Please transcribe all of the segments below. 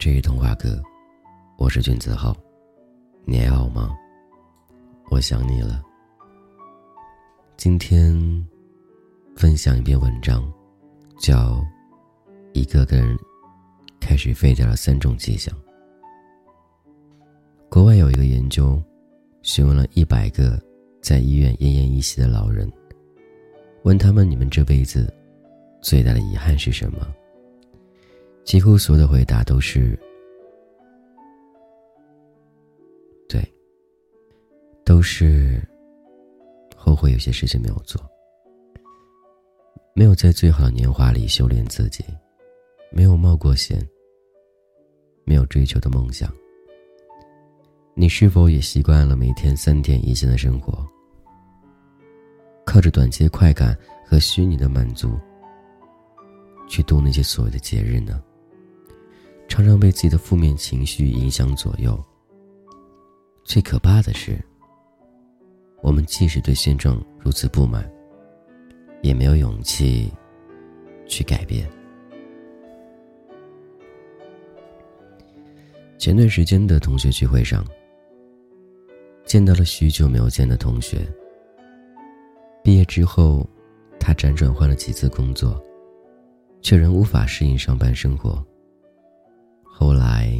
这是童话哥，我是君子浩，你还好吗？我想你了。今天分享一篇文章，叫《一个个人开始废掉了三种迹象》。国外有一个研究，询问了一百个在医院奄奄一息的老人，问他们：“你们这辈子最大的遗憾是什么？”几乎所有的回答都是，对，都是后悔有些事情没有做，没有在最好的年华里修炼自己，没有冒过险，没有追求的梦想。你是否也习惯了每天三点一线的生活，靠着短期快感和虚拟的满足去度那些所谓的节日呢？常常被自己的负面情绪影响左右。最可怕的是，我们即使对现状如此不满，也没有勇气去改变。前段时间的同学聚会上，见到了许久没有见的同学。毕业之后，他辗转换了几次工作，却仍无法适应上班生活。后来，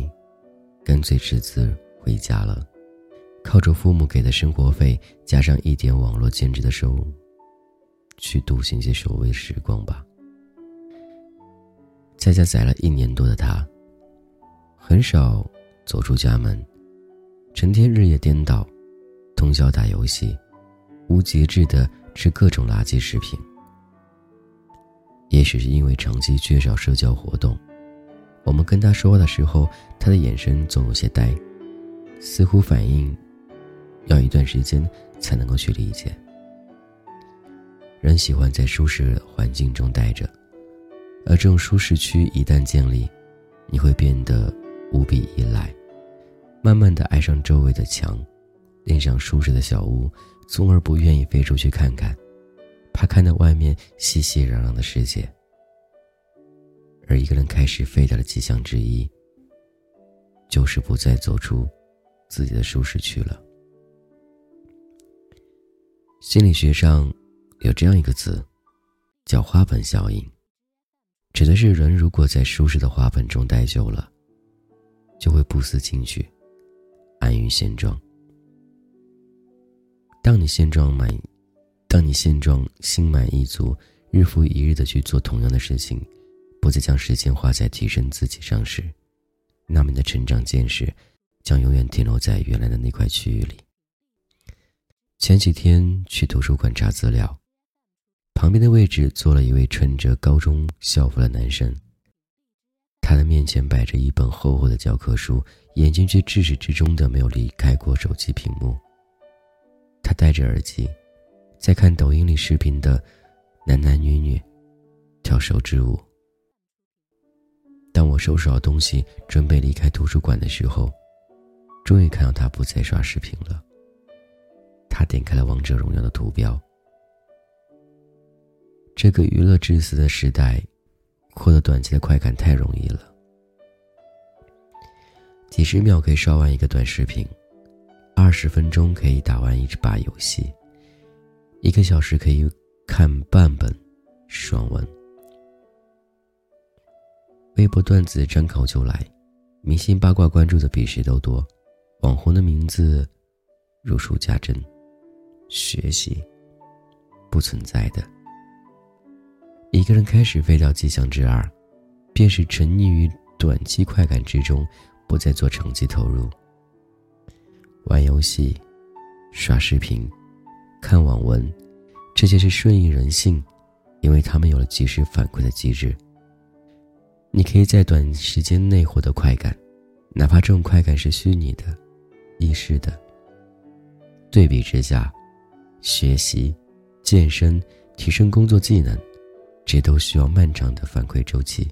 干脆辞职回家了，靠着父母给的生活费，加上一点网络兼职的收入，去度行些所谓时光吧。在家宅了一年多的他，很少走出家门，成天日夜颠倒，通宵打游戏，无节制的吃各种垃圾食品。也许是因为长期缺少社交活动。我们跟他说话的时候，他的眼神总有些呆，似乎反应要一段时间才能够去理解。人喜欢在舒适环境中待着，而这种舒适区一旦建立，你会变得无比依赖，慢慢的爱上周围的墙，恋上舒适的小屋，从而不愿意飞出去看看，怕看到外面熙熙攘攘的世界。而一个人开始废掉的迹象之一，就是不再走出自己的舒适区了。心理学上有这样一个词，叫“花盆效应”，指的是人如果在舒适的花盆中待久了，就会不思进取，安于现状。当你现状满，当你现状心满意足，日复一日的去做同样的事情。不再将时间花在提升自己上时，那么你的成长见识将永远停留在原来的那块区域里。前几天去图书馆查资料，旁边的位置坐了一位穿着高中校服的男生，他的面前摆着一本厚厚的教科书，眼睛却至始至终的没有离开过手机屏幕。他戴着耳机，在看抖音里视频的男男女女跳手指舞。当我收拾好东西，准备离开图书馆的时候，终于看到他不再刷视频了。他点开了王者荣耀的图标。这个娱乐至死的时代，获得短期的快感太容易了。几十秒可以刷完一个短视频，二十分钟可以打完一把游戏，一个小时可以看半本爽文。微博段子张口就来，明星八卦关注的比谁都多，网红的名字如数家珍，学习不存在的。一个人开始废掉迹象之二，便是沉溺于短期快感之中，不再做长期投入。玩游戏、刷视频、看网文，这些是顺应人性，因为他们有了及时反馈的机制。你可以在短时间内获得快感，哪怕这种快感是虚拟的、意识的。对比之下，学习、健身、提升工作技能，这都需要漫长的反馈周期。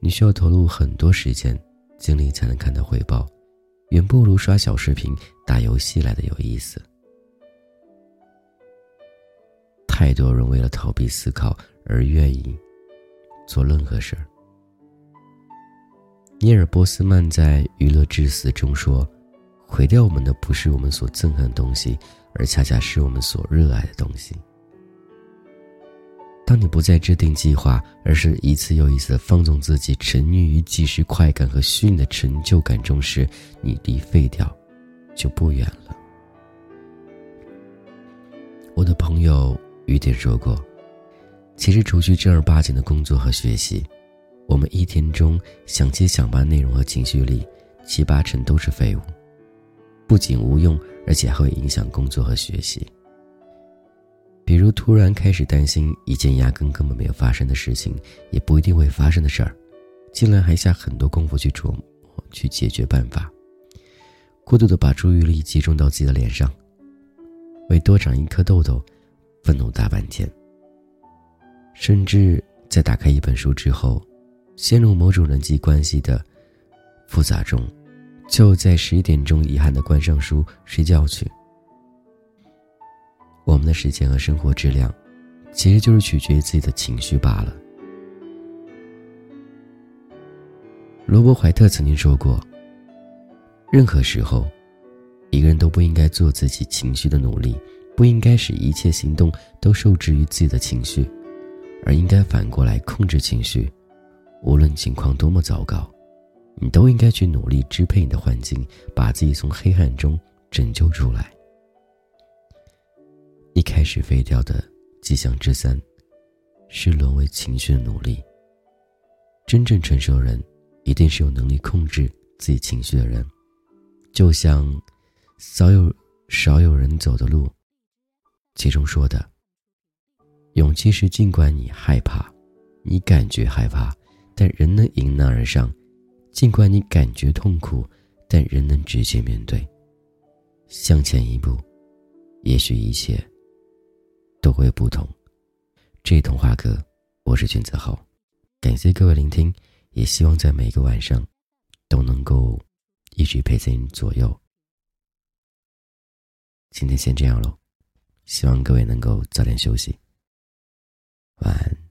你需要投入很多时间、精力才能看到回报，远不如刷小视频、打游戏来的有意思。太多人为了逃避思考而愿意做任何事儿。尼尔·波斯曼在《娱乐至死》中说：“毁掉我们的不是我们所憎恨的东西，而恰恰是我们所热爱的东西。”当你不再制定计划，而是一次又一次的放纵自己，沉溺于即时快感和虚拟的成就感中时，你离废掉就不远了。我的朋友雨点说过：“其实，除去正儿八经的工作和学习。”我们一天中想接想把内容和情绪里，七八成都是废物，不仅无用，而且还会影响工作和学习。比如突然开始担心一件压根根本没有发生的事情，也不一定会发生的事儿，竟然还下很多功夫去琢磨、去解决办法，过度的把注意力集中到自己的脸上，为多长一颗痘痘愤怒大半天，甚至在打开一本书之后。陷入某种人际关系的复杂中，就在十一点钟遗憾的关上书睡觉去。我们的时间和生活质量，其实就是取决于自己的情绪罢了。罗伯·怀特曾经说过：“任何时候，一个人都不应该做自己情绪的奴隶，不应该使一切行动都受制于自己的情绪，而应该反过来控制情绪。”无论情况多么糟糕，你都应该去努力支配你的环境，把自己从黑暗中拯救出来。一开始废掉的迹象之三，是沦为情绪的奴隶。真正成熟的人，一定是有能力控制自己情绪的人。就像少有少有人走的路，其中说的：勇气是尽管你害怕，你感觉害怕。但仍能迎难而上，尽管你感觉痛苦，但仍能直接面对。向前一步，也许一切都会不同。这童话歌，我是君子浩，感谢各位聆听，也希望在每个晚上都能够一直陪在你左右。今天先这样喽，希望各位能够早点休息，晚安。